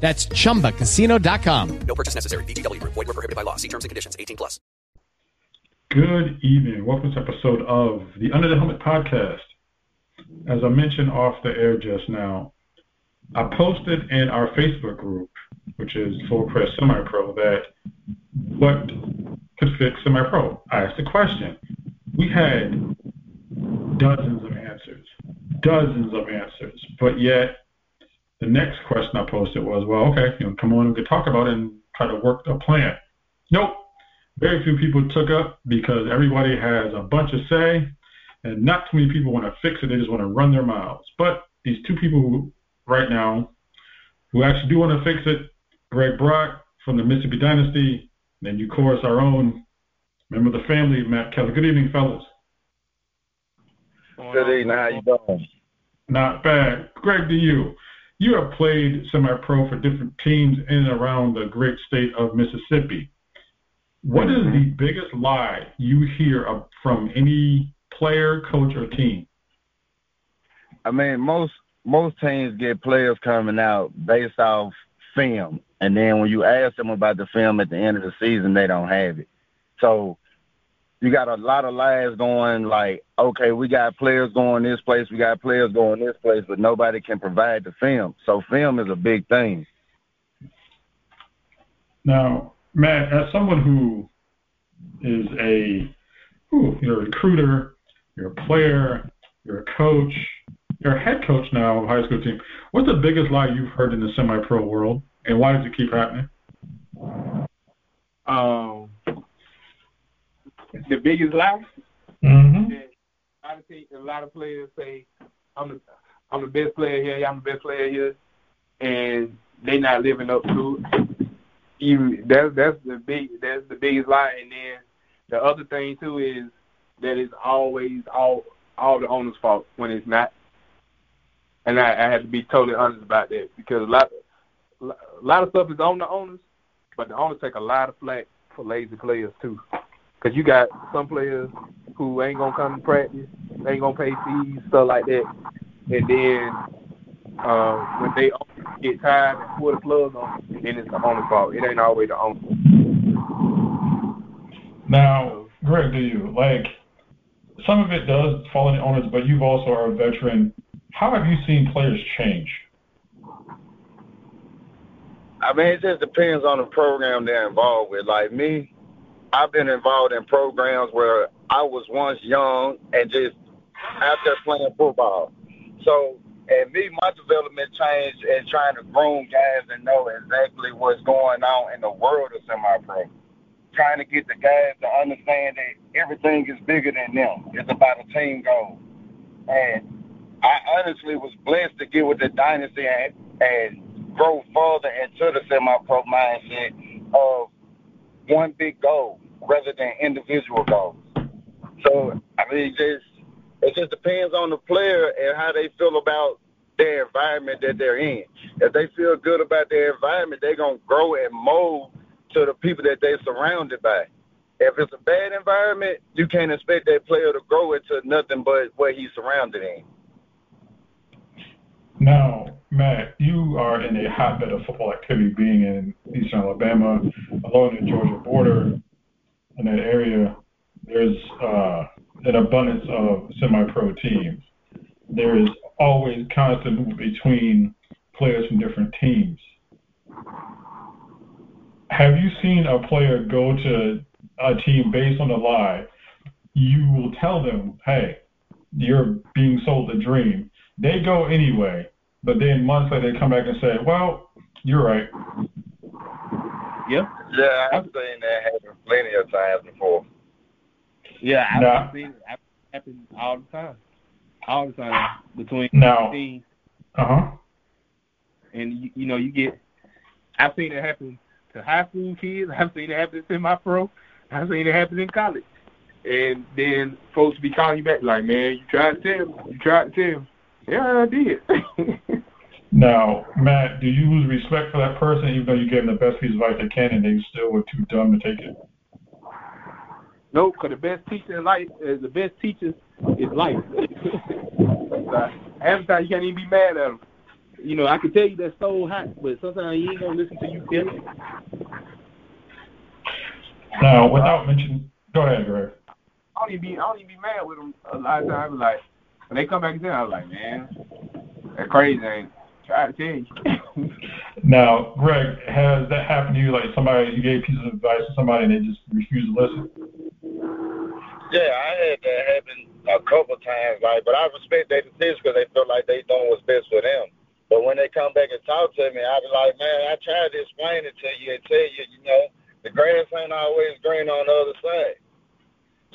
That's chumbacasino.com. No purchase necessary. VGW. Void were prohibited by law. See terms and conditions. 18 plus. Good evening. Welcome to episode of the Under the Helmet podcast. As I mentioned off the air just now, I posted in our Facebook group, which is Full Press Semi Pro, that what could fix semi pro. I asked a question. We had dozens of answers, dozens of answers, but yet the next question I posted was, well, okay, you know, come on, we could talk about it and try to work a plan. Nope. Very few people took up because everybody has a bunch of say, and not too many people want to fix it. They just want to run their mouths. But these two people who, right now who actually do want to fix it, Greg Brock from the Mississippi Dynasty, and then you chorus our own member of the family, Matt Kelly. Good evening, fellas. Good evening. How you doing? Not bad. Greg, to you. You have played semi-pro for different teams in and around the great state of Mississippi. What is the biggest lie you hear from any player, coach, or team? I mean, most most teams get players coming out based off film, and then when you ask them about the film at the end of the season, they don't have it. So you got a lot of lies going like, okay, we got players going this place, we got players going this place, but nobody can provide the film. So film is a big thing. Now, Matt, as someone who is a ooh, you're a recruiter, you're a player, you're a coach, you're a head coach now of a high school team. What's the biggest lie you've heard in the semi-pro world, and why does it keep happening? Um, the biggest lie. Mm-hmm. A lot of a lot of players say, "I'm the I'm the best player here. I'm the best player here," and they not living up to it. Even that's that's the big that's the biggest lie. And then the other thing too is that it's always all all the owner's fault when it's not. And I, I have to be totally honest about that because a lot a lot of stuff is on the owners, but the owners take a lot of flack for lazy players too. Cause you got some players who ain't gonna come to practice, they ain't gonna pay fees, stuff like that, and then uh, when they get tired and pull the plug on, then it's the owner's fault. It ain't always the owner. Now, Greg, do you like some of it does fall on the owners, but you've also are a veteran. How have you seen players change? I mean, it just depends on the program they're involved with. Like me, I've been involved in programs where I was once young and just out there playing football. So And me, my development changed in trying to groom guys and know exactly what's going on in the world of semi-pro. Trying to get the guys to understand that everything is bigger than them. It's about a team goal. And I honestly was blessed to get with the dynasty and, and grow further into the semi-pro mindset of one big goal rather than individual goals. So I mean, just it just depends on the player and how they feel about their environment that they're in. If they feel good about their environment, they're gonna grow and mold to the people that they're surrounded by. If it's a bad environment, you can't expect that player to grow into nothing but what he's surrounded in. Now, Matt, you are in a hotbed of football activity being in Eastern Alabama, along the Georgia border. In that area, there's uh, an abundance of semi-pro teams. There is always constant movement between players from different teams. Have you seen a player go to a team based on a lie? You will tell them, hey, you're being sold a dream. They go anyway, but then months later they come back and say, well, you're right. Yep. Yeah, I've seen that happen plenty of times before. Yeah, I've Now- seen it happen all the time. All the time between Now- teams. Uh huh. and you, you know you get. I've seen it happen to high school kids. I've seen it happen to my pro. I've seen it happen in college. And then folks be calling you back like, man, you tried to tell me. You tried to tell me. Yeah, I did. Now, Matt, do you lose respect for that person even though you gave them the best piece of advice they can and they still were too dumb to take it? no, because the best teacher in life, is the best teacher is life. Half time you can't even be mad at them. You know, I can tell you that so hot, but sometimes you ain't gonna listen to you tell. Now, without mentioning, go ahead, Greg. I don't even be I don't even be mad with them a lot of times. Like when they come back and say, I'm like, man, that crazy. Ain't try to tell you. Now, Greg, has that happened to you? Like somebody, you gave a piece of advice to somebody and they just refused to listen? Yeah, I had that happen a couple times, like, but I respect their decision because they feel like they doing what's best for them. But when they come back and talk to me, I be like, man, I tried to explain it to you and tell you, you know, the grass ain't always green on the other side.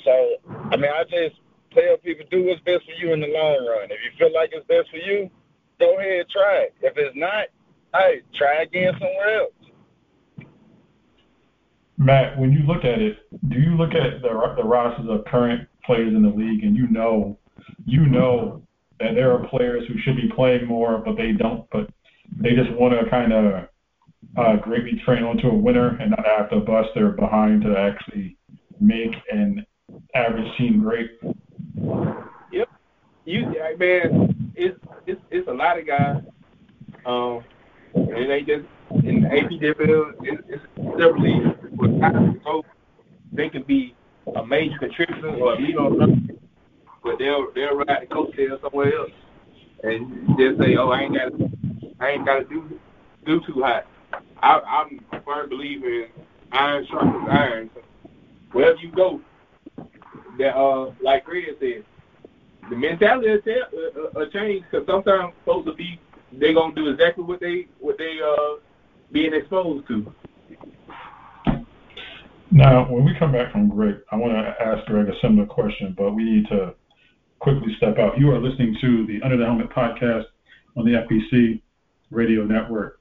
So, I mean, I just tell people do what's best for you in the long run. If you feel like it's best for you, go ahead and try it. If it's not, hey, try again somewhere else. Matt, when you look at it, do you look at the the rosters of current players in the league and you know, you know that there are players who should be playing more, but they don't, but they just want to kind of uh, greatly train onto a winner and not have to bust their behind to actually make an average team great. Yep. You man, it's it's it's a lot of guys. Um and they just in the APFL it's, it's several leagues with guys go they can be a major contributor or a leader or something, but they'll they'll ride the coattail somewhere else and just say, Oh, I ain't gotta I ain't gotta do do too hot. I I'm a firm believer in iron sharpens iron. So wherever you go, that uh like Greg said, the mentality will tell, uh, uh, change because sometimes folks will be they gonna do exactly what they what they uh being exposed to. Now, when we come back from Greg, I want to ask Greg a similar question, but we need to quickly step out. You are listening to the Under the Helmet podcast on the FPC Radio Network.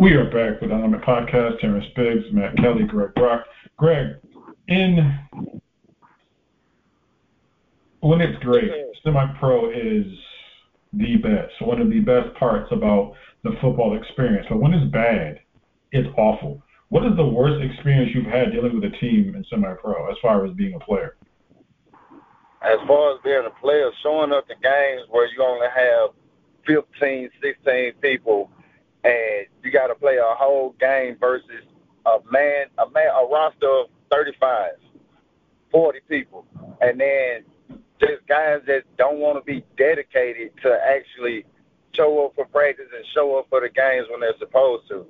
We are back with Anonymous Podcast. Terrence Biggs, Matt Kelly, Greg Brock. Greg, in when it's great, semi-pro is the best. One of the best parts about the football experience. But when it's bad, it's awful. What is the worst experience you've had dealing with a team in semi-pro as far as being a player? As far as being a player, showing up to games where you only have 15, 16 people, and you got to play a whole game versus a man, a man, a roster of 35, 40 people, and then just guys that don't want to be dedicated to actually show up for practice and show up for the games when they're supposed to.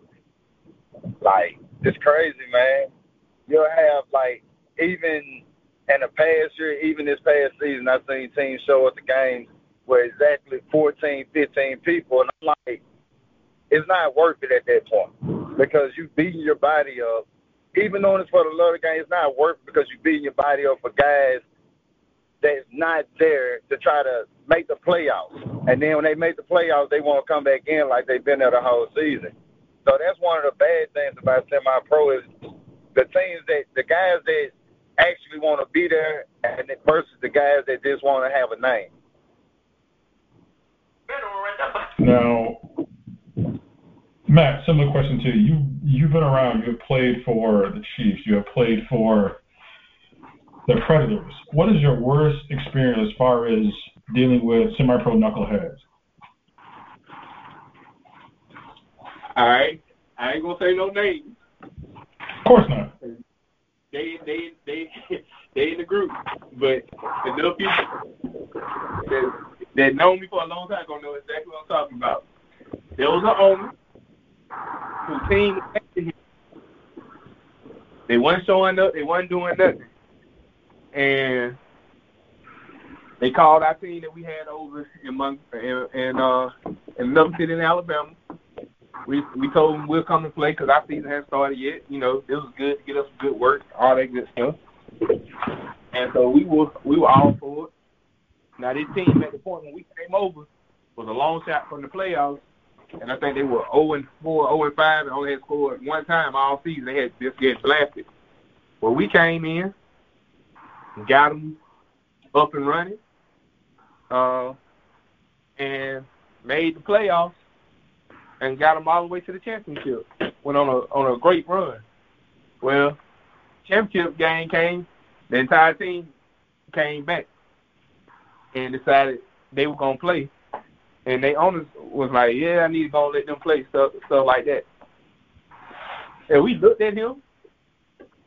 Like, it's crazy, man. You'll have, like, even in the past year, even this past season, I've seen teams show up to games where exactly 14, 15 people, and I'm like, it's not worth it at that point because you beating your body up. Even though it's for the love of the game, it's not worth it because you're beating your body up for guys that's not there to try to make the playoffs. And then when they make the playoffs, they want to come back in like they've been there the whole season. So that's one of the bad things about semi-pro is the teams that the guys that actually want to be there, and versus the guys that just want to have a name. Now, Matt, similar question to you. You you've been around. You have played for the Chiefs. You have played for the Predators. What is your worst experience as far as dealing with semi-pro knuckleheads? All right, I ain't gonna say no names. Of course not. They they they they in the group, but enough people that that know me for a long time gonna know exactly what I'm talking about. There was an owner whose team affected him. They weren't showing up. They weren't doing nothing, and they called our team that we had over in Mon- in, in uh in another city in Alabama. We we told them we'll come and play because our season hasn't started yet. You know, it was good to get us good work, all that good stuff. And so we were we were all for it. Now this team at the point when we came over was a long shot from the playoffs, and I think they were 0 and 4, 0 and 5, and only had scored one time all season. They had just get blasted. Well, we came in, and got them up and running, uh, and made the playoffs, and got them all the way to the championship. Went on a on a great run. Well, championship game came, the entire team came back and decided they were gonna play. And they owners was like, Yeah, I need to go let them play stuff stuff like that. And we looked at him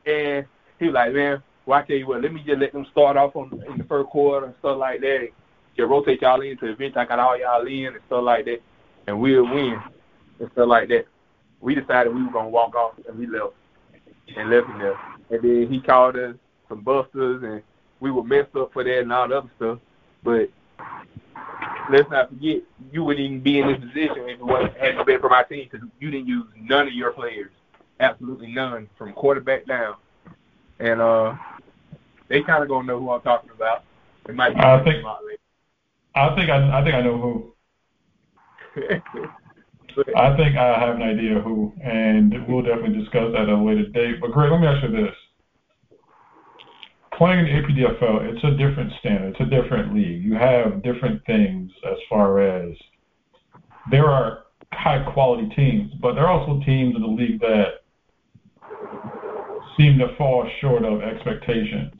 and he was like, Man, well I tell you what, let me just let them start off on in the first quarter and stuff like that. Just rotate y'all into the bench, I got all y'all in and stuff like that and we'll win and stuff like that. we decided we were gonna walk off, and we left and left him there. And then he called us some busters, and we were messed up for that and all the other stuff. But let's not forget, you wouldn't even be in this position if it wasn't hadn't been for my team because you didn't use none of your players, absolutely none, from quarterback down. And uh, they kind of gonna know who I'm talking about. It might be I think- a lot later. I think I, I think I know who. I think I have an idea who, and we'll definitely discuss that at a later date. But Greg, let me ask you this: playing in APDFL, it's a different standard, it's a different league. You have different things as far as there are high quality teams, but there are also teams in the league that seem to fall short of expectations.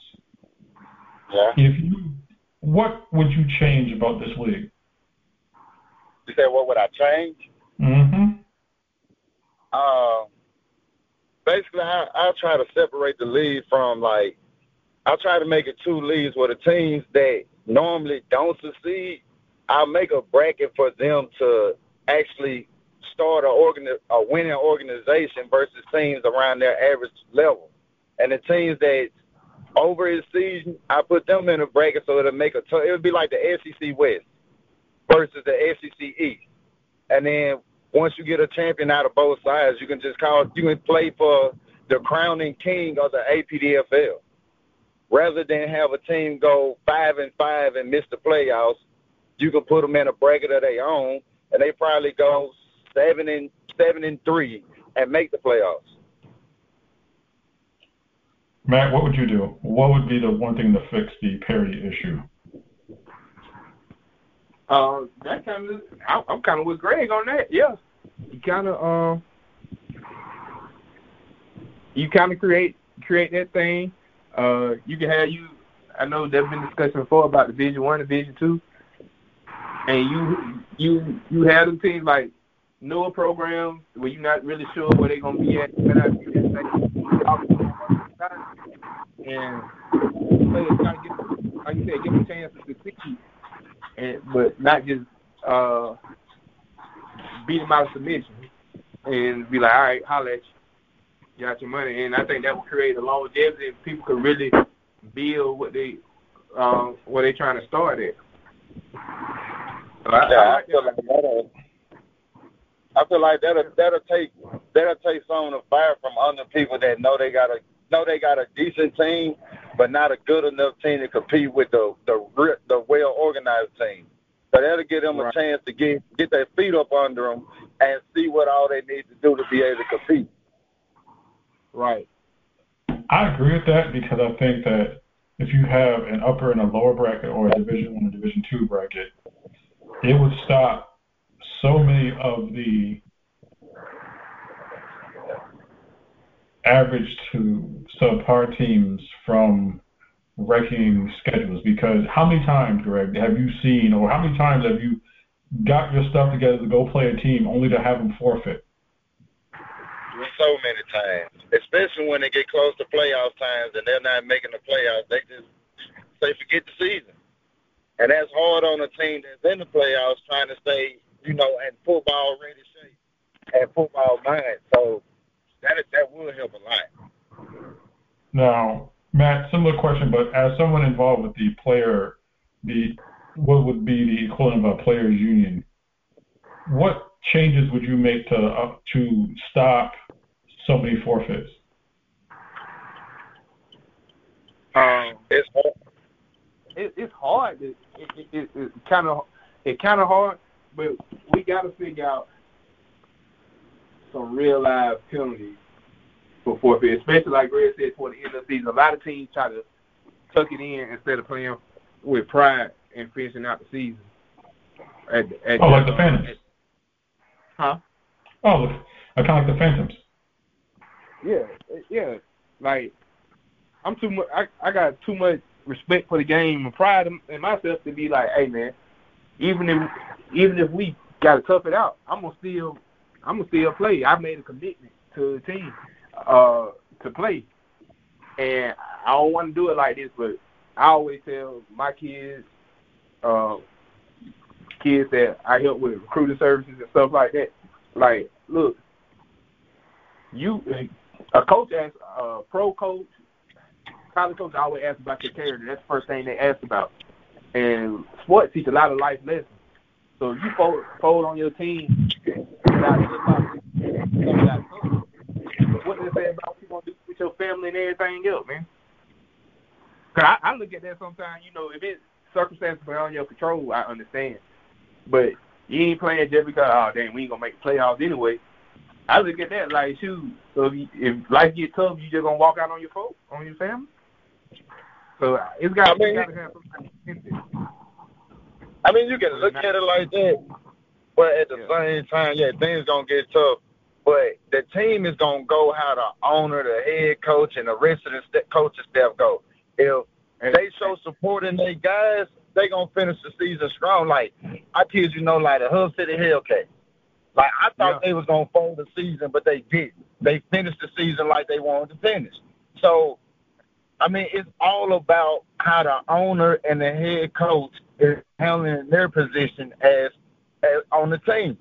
Yeah. If you, what would you change about this league? You said, what would I change? Mm-hmm. Uh, basically, I, I try to separate the league from like, I try to make it two leagues where the teams that normally don't succeed, I'll make a bracket for them to actually start a, organi- a winning organization versus teams around their average level. And the teams that over his season, I put them in a bracket so it'll make a. T- it would be like the SEC West versus the SEC East. And then once you get a champion out of both sides, you can just call. You can play for the crowning king of the APDFL, rather than have a team go five and five and miss the playoffs. You can put them in a bracket of their own, and they probably go seven and seven and three and make the playoffs. Matt, what would you do? What would be the one thing to fix the parity issue? Uh, that kind of, I, I'm kind of with Greg on that. Yeah, you kind of, um, you kind of create create that thing. Uh, you can have you. I know there's been discussion before about Division One, Division Two, and you you you have them teams like newer programs where you're not really sure where they're gonna be at. And players to get, like you said, give them a chance to succeed, and but not just uh beat them out of submission and be like, all right, holla at you. You got your money, and I think that will create a longevity. and People could really build what they um, what they trying to start at. So I, Yeah, I I feel like that'll, I feel like that'll that'll take that'll take some of the fire from other people that know they got a know they got a decent team, but not a good enough team to compete with the the the well organized team. So that'll give them a chance to get get their feet up under them and see what all they need to do to be able to compete. Right. I agree with that because I think that if you have an upper and a lower bracket or a Division One and Division Two bracket, it would stop so many of the average to subpar teams from wrecking schedules. Because how many times, Greg, have you seen, or how many times have you got your stuff together to go play a team only to have them forfeit? So many times, especially when they get close to playoff times and they're not making the playoffs, they just say forget the season, and that's hard on a team that's in the playoffs trying to stay, you know, in football ready shape and football mind. So that is, that will help a lot. Now, Matt, similar question, but as someone involved with the player, the what would be the equivalent of a players' union? What changes would you make to uh, to stop so many forfeits? Um, it's hard. It, it's hard. It, it, it, it, it's kind of it kind of hard, but we got to figure out some real live penalties for forfeit, especially like Greg said toward the end of the season. A lot of teams try to tuck it in instead of playing with pride and finishing out the season. At, at Oh, like the Phantoms. Huh? Oh, I kind of like the Phantoms. Yeah, yeah. Like I'm too much. I I got too much respect for the game and pride in myself to be like, hey man, even if even if we got to tough it out, I'm gonna still I'm gonna still play. I made a commitment to the team uh to play, and I don't want to do it like this, but I always tell my kids, uh, kids that I help with recruiting services and stuff like that, like, look, you a coach asks a pro coach, college coach always asks about your character. That's the first thing they ask about. And sports teach a lot of life lessons. So if you fold, fold on your team what does it say about what you gonna do with your family and everything else, man? Cause I, I look at that sometimes. You know, if it's circumstances beyond your control, I understand. But you ain't playing just because oh damn we ain't gonna make playoffs anyway. I look at that like shoot. So if, you, if life get tough, you just gonna walk out on your folks, on your family. So it's got I mean, to have some. I mean, you can look at it like that, but at the same time, yeah, things gonna get tough. But the team is gonna go how the owner, the head coach, and the rest of the st- coaching staff go. If they show support in their guys, they gonna finish the season strong. Like I kid you know, like the Hub City Hellcat. Like I thought they was gonna fold the season, but they didn't. They finished the season like they wanted to finish. So, I mean, it's all about how the owner and the head coach is handling their position as, as on the team.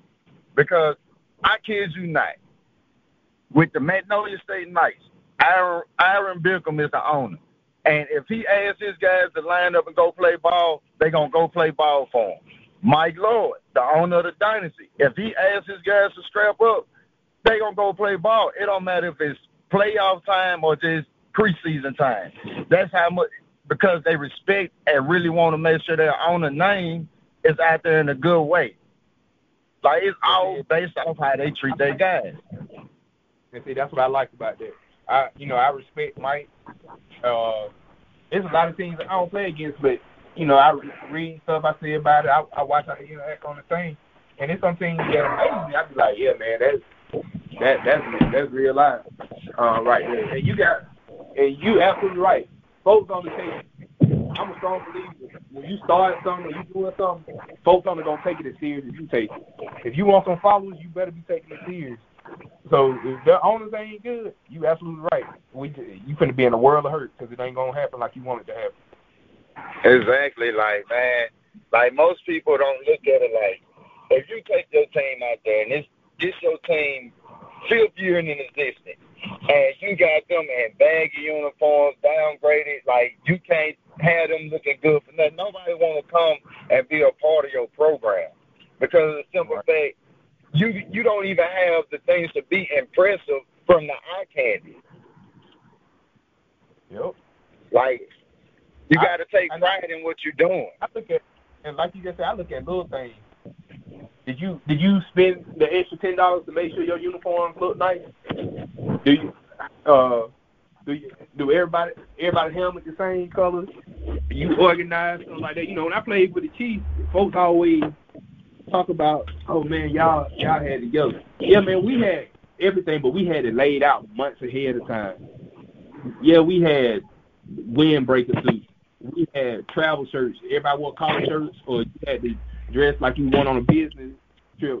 Because I kid you not, with the Magnolia State Knights, Aaron, Aaron Bickham is the owner. And if he asks his guys to line up and go play ball, they going to go play ball for him. Mike Lloyd, the owner of the Dynasty, if he asks his guys to strap up, they to go play ball. It don't matter if it's playoff time or just preseason time. That's how much, because they respect and really want to make sure their owner name is out there in a good way. Like, it's all based off how they treat their guys. And see, that's what I like about that. I, you know, I respect Mike. Uh, there's a lot of things I don't play against, but you know, I read stuff, I see about it, I, I watch how they interact on the thing, and it's some things that amazes me. I be like, yeah, man, that's that that's that's real life, uh, right there. And you got, and you absolutely right. Folks on the table. I'm a strong believer. When you start something, when you doing something, folks only gonna take it as serious as you take it. If you want some followers, you better be taking it serious. So if the owners ain't good, you absolutely right. We you finna be in a world of hurt because it ain't gonna happen like you want it to happen. Exactly, like man, like most people don't look at it like if you take your team out there and it's this your team fifth year in existence, and you got them in baggy uniforms, downgraded, like you can't have them looking good for nothing. Nobody want to come and be a part of your program because of the simple fact you you don't even have the things to be impressive from the eye candy. Yep. Like you I- got to take I- pride in what you're doing. I look at and like you just said, I look at little things. Did you did you spend the extra ten dollars to make sure your uniforms look nice? Do you uh do you do everybody everybody helmet the same colors? You organize something like that. You know, when I played with the Chiefs, folks always talk about, oh man, y'all y'all had it together. Yeah, man, we had everything, but we had it laid out months ahead of time. Yeah, we had windbreaker suits. We had travel shirts. Everybody wore collar shirts, or you had to dress like you went on a business trip.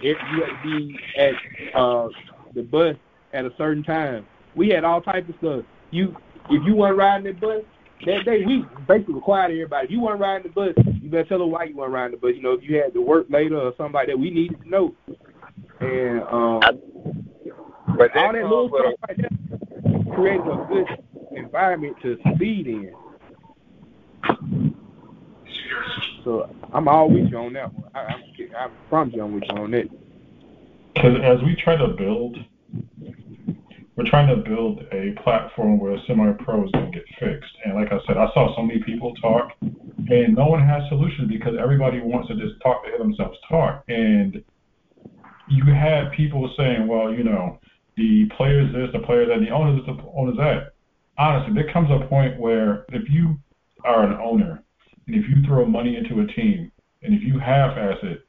If you had to be at uh, the bus at a certain time. We had all types of stuff. You, if you weren't riding the bus that day, we basically required everybody. If you weren't riding the bus, you better tell them why you weren't riding the bus. You know, if you had to work later or something like that, we needed to know. And um, But all that that little stuff like that created a good environment to succeed in. So I'm you on that one. I, I, I promise you I'm with you on that. Because as we try to build, we're trying to build a platform where semi-pros can get fixed. And like I said, I saw so many people talk, and no one has solutions because everybody wants to just talk to hear themselves talk. And you had people saying, well, you know, the players this, the players that, the owners this, the owners that. Honestly, there comes a point where if you are an owner and if you throw money into a team and if you half-ass it,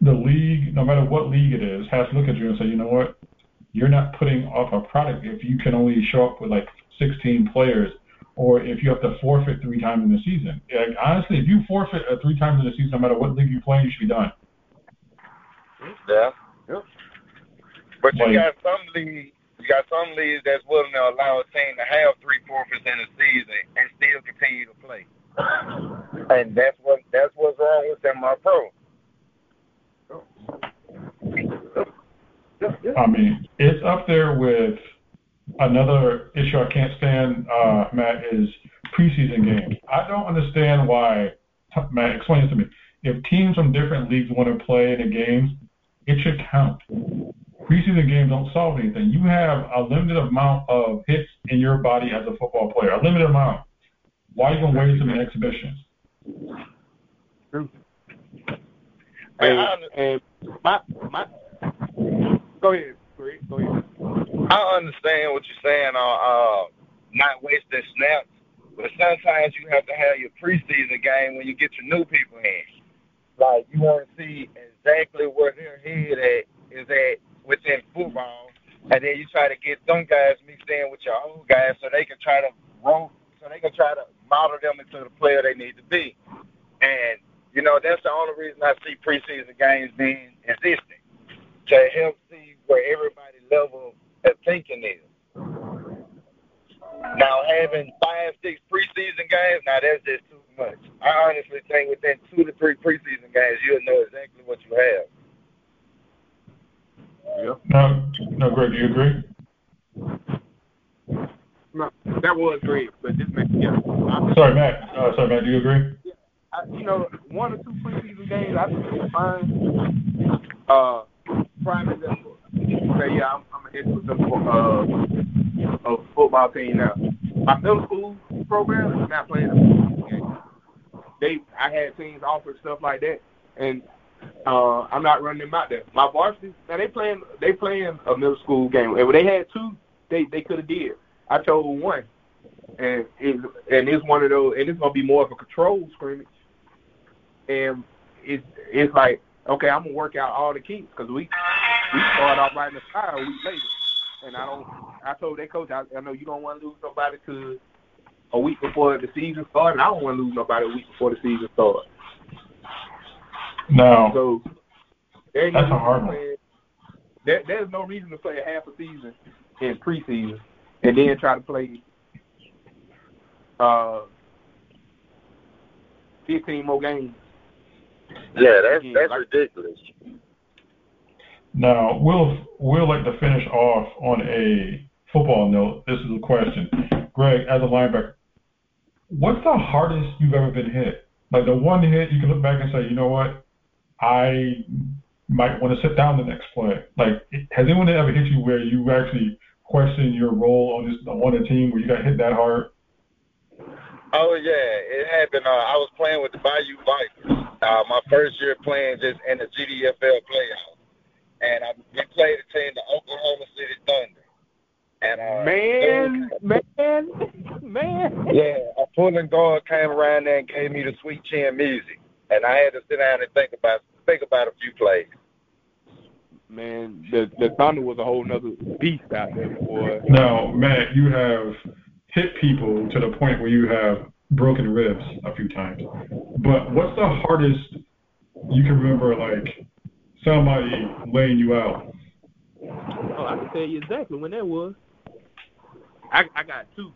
the league, no matter what league it is, has to look at you and say, you know what, you're not putting off a product if you can only show up with like 16 players, or if you have to forfeit three times in the season. Like, honestly, if you forfeit uh, three times in the season, no matter what league you play, you should be done. Yeah. Yep. But you got some leagues, you got some leagues that's willing to allow a team to have three forfeits in a season and still continue to play. And that's what that's what's wrong with them, my pro. I mean, it's up there with another issue I can't stand, uh, Matt, is preseason games. I don't understand why. Matt, explain this to me. If teams from different leagues want to play in the games, it should count. Preseason games don't solve anything. You have a limited amount of hits in your body as a football player, a limited amount. Why are you going to waste them in exhibitions? True. And, and my my go ahead, Greg, go ahead. I understand what you're saying on uh, not wasting snaps, but sometimes you have to have your preseason game when you get your new people in. Like you want to see exactly where their head at is at within football, and then you try to get them guys mixed in with your old guys so they can try to roll, so they can try to model them into the player they need to be. And you know that's the only reason I see preseason games being existing to help see where everybody level of thinking is. Now having five, six preseason games, now that's just too much. I honestly think within two to three preseason games, you'll know exactly what you have. Yeah. No, no, Greg, do you agree? No, that was great, but this makes yeah. I, Sorry, Matt. Uh, sorry, Matt. Do you agree? I, you know, one or two preseason games, I think it's fine. Uh, prime example. Say, yeah, I'm, I'm a coach of uh, of football team now. My middle school program is not playing a game. They, I had teams offer stuff like that, and uh, I'm not running them out there. My varsity, now they playing, they playing a middle school game. And they had two, they they could have did. I told one, and it, and it's one of those, and it's gonna be more of a control scrimmage. And it's it's like, okay, I'm gonna work out all the kinks because we we start off right in the fire a week later. And I don't. I told that coach, I, I know you don't want to lose nobody to a week before the season started. I don't want to lose nobody a week before the season started. No. So there That's a hard one. There, there's no reason to play a half a season in preseason and then try to play uh 15 more games. Yeah, that's Yeah, that's like- ridiculous. Now, we'll we'll like to finish off on a football note. This is a question, Greg, as a linebacker, what's the hardest you've ever been hit? Like the one hit you can look back and say, you know what, I might want to sit down the next play. Like, has anyone ever hit you where you actually question your role on this on a team where you got hit that hard? Oh yeah, it happened. Uh, I was playing with the Bayou Vipers. Uh, my first year playing just in the GDFL playoffs, and I, we played a team, the Oklahoma City Thunder. And uh, Man, man, man. yeah, a pulling guard came around there and gave me the sweet chin music, and I had to sit down and think about think about a few plays. Man, the the Thunder was a whole nother beast out there, boy. Now, Matt, you have hit people to the point where you have broken ribs a few times. But what's the hardest you can remember, like somebody laying you out? Oh, I can tell you exactly when that was. I I got two,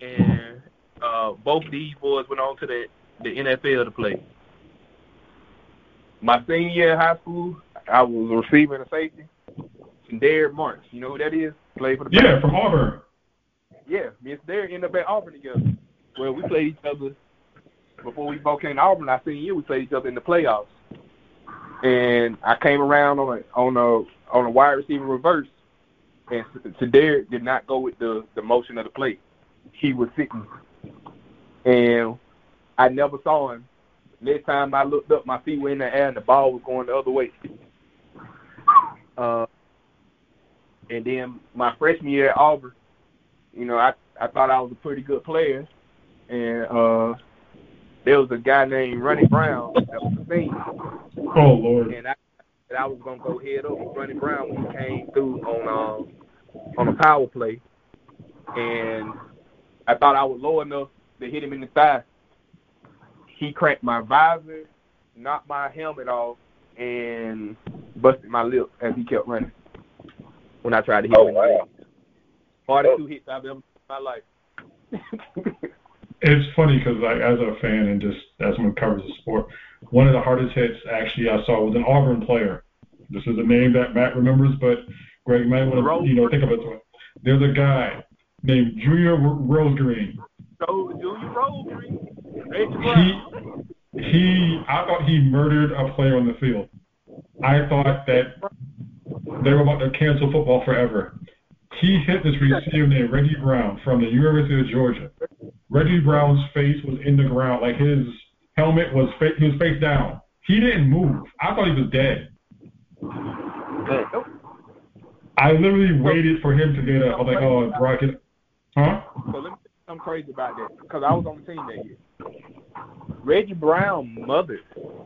and uh, both these boys went on to the the NFL to play. My senior year in high school, I was a receiver and a safety. Derek March, you know who that is? Played for the Yeah, from Auburn. Yeah, me and Derek ended up at Auburn together. Well, we played each other before we both came to Auburn. Our senior year, we played each other in the playoffs. And I came around on a on a on a wide receiver reverse, and to did not go with the the motion of the play. He was sitting, and I never saw him. Next time I looked up, my feet were in the air, and the ball was going the other way. Uh, and then my freshman year at Auburn, you know, I I thought I was a pretty good player, and uh, there was a guy named Ronnie Brown that was a senior, Oh Lord. and I that I was gonna go head up with Ronnie Brown when he came through on um on a power play, and I thought I was low enough to hit him in the thigh. He cracked my visor, knocked my helmet off, and busted my lip as he kept running. When I tried to hit Oh him in the wow. leg. Hardest two oh. hits I've ever in my life. It's funny because like as a fan and just as someone who covers the sport, one of the hardest hits actually I saw was an Auburn player. This is a name that Matt remembers, but Greg might want to, you know, think of it. There's a guy named Junior Rosegreen. So Junior Rosegreen. He, he, I thought he murdered a player on the field. I thought that they were about to cancel football forever. He hit this receiver named Reggie Brown from the University of Georgia. Reggie Brown's face was in the ground, like his helmet was fa- he was face down. He didn't move. I thought he was dead. I literally waited for him to get up. I was like, oh, Brock, huh? Let me something crazy about that because I was on the team that year. Reggie Brown mother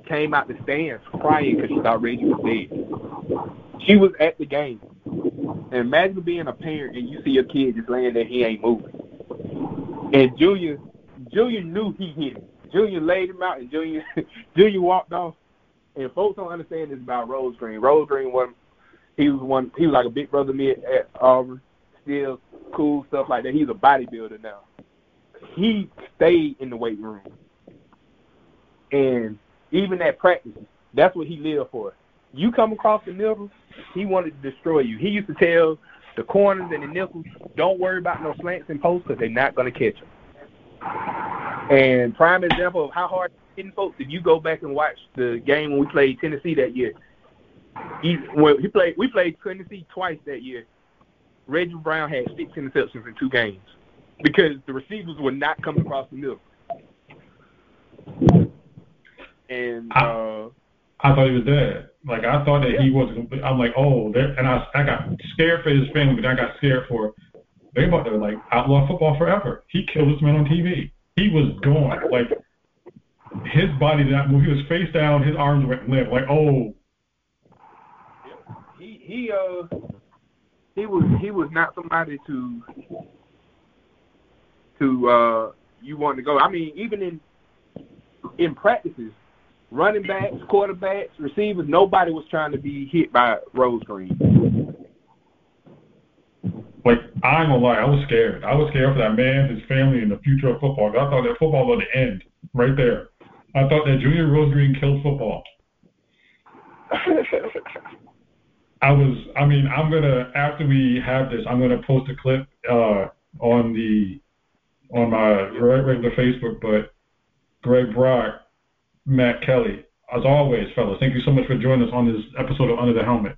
came out the stands crying because she thought Reggie was dead. She was at the game. And imagine being a parent and you see your kid just laying there, he ain't moving. And Junior, Junior knew he hit him. Junior laid him out, and Junior, Junior walked off. And folks don't understand this about Rosegreen. Rose Green was he was one. He was like a big brother me at Auburn. Still cool stuff like that. He's a bodybuilder now. He stayed in the weight room, and even at practice, that's what he lived for. You come across the middle, he wanted to destroy you. He used to tell the corners and the nickels, don't worry about no slants and posts because they're not going to catch them. And prime example of how hard hitting folks, if you go back and watch the game when we played Tennessee that year, he when he played we played Tennessee twice that year. Reggie Brown had six interceptions in two games because the receivers were not coming across the middle. And uh, I thought he was dead. Like I thought that yeah. he wasn't. I'm like, oh, and I I got scared for his family, but I got scared for they about to like outlaw football forever. He killed this man on TV. He was gone. Like his body did not move. He was face down. His arms went limp. Like oh. He he uh he was he was not somebody to to uh you want to go. I mean, even in in practices, running backs, quarterbacks, receivers, nobody was trying to be hit by Rosegreen. Like I ain't gonna lie, I was scared. I was scared for that man, his family, and the future of football. I thought that football was the end right there. I thought that Junior Rosegreen killed football. I was. I mean, I'm gonna after we have this, I'm gonna post a clip uh, on the on my regular Facebook. But Greg Brock Matt Kelly. As always, fellas, thank you so much for joining us on this episode of Under the Helmet.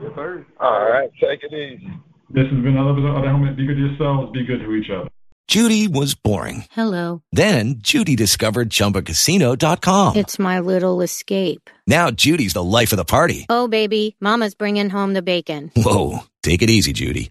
Yes, sir. All right, take it easy. This has been another episode of Under the Helmet. Be good to yourselves. Be good to each other. Judy was boring. Hello. Then Judy discovered ChumbaCasino.com. It's my little escape. Now Judy's the life of the party. Oh, baby, Mama's bringing home the bacon. Whoa, take it easy, Judy.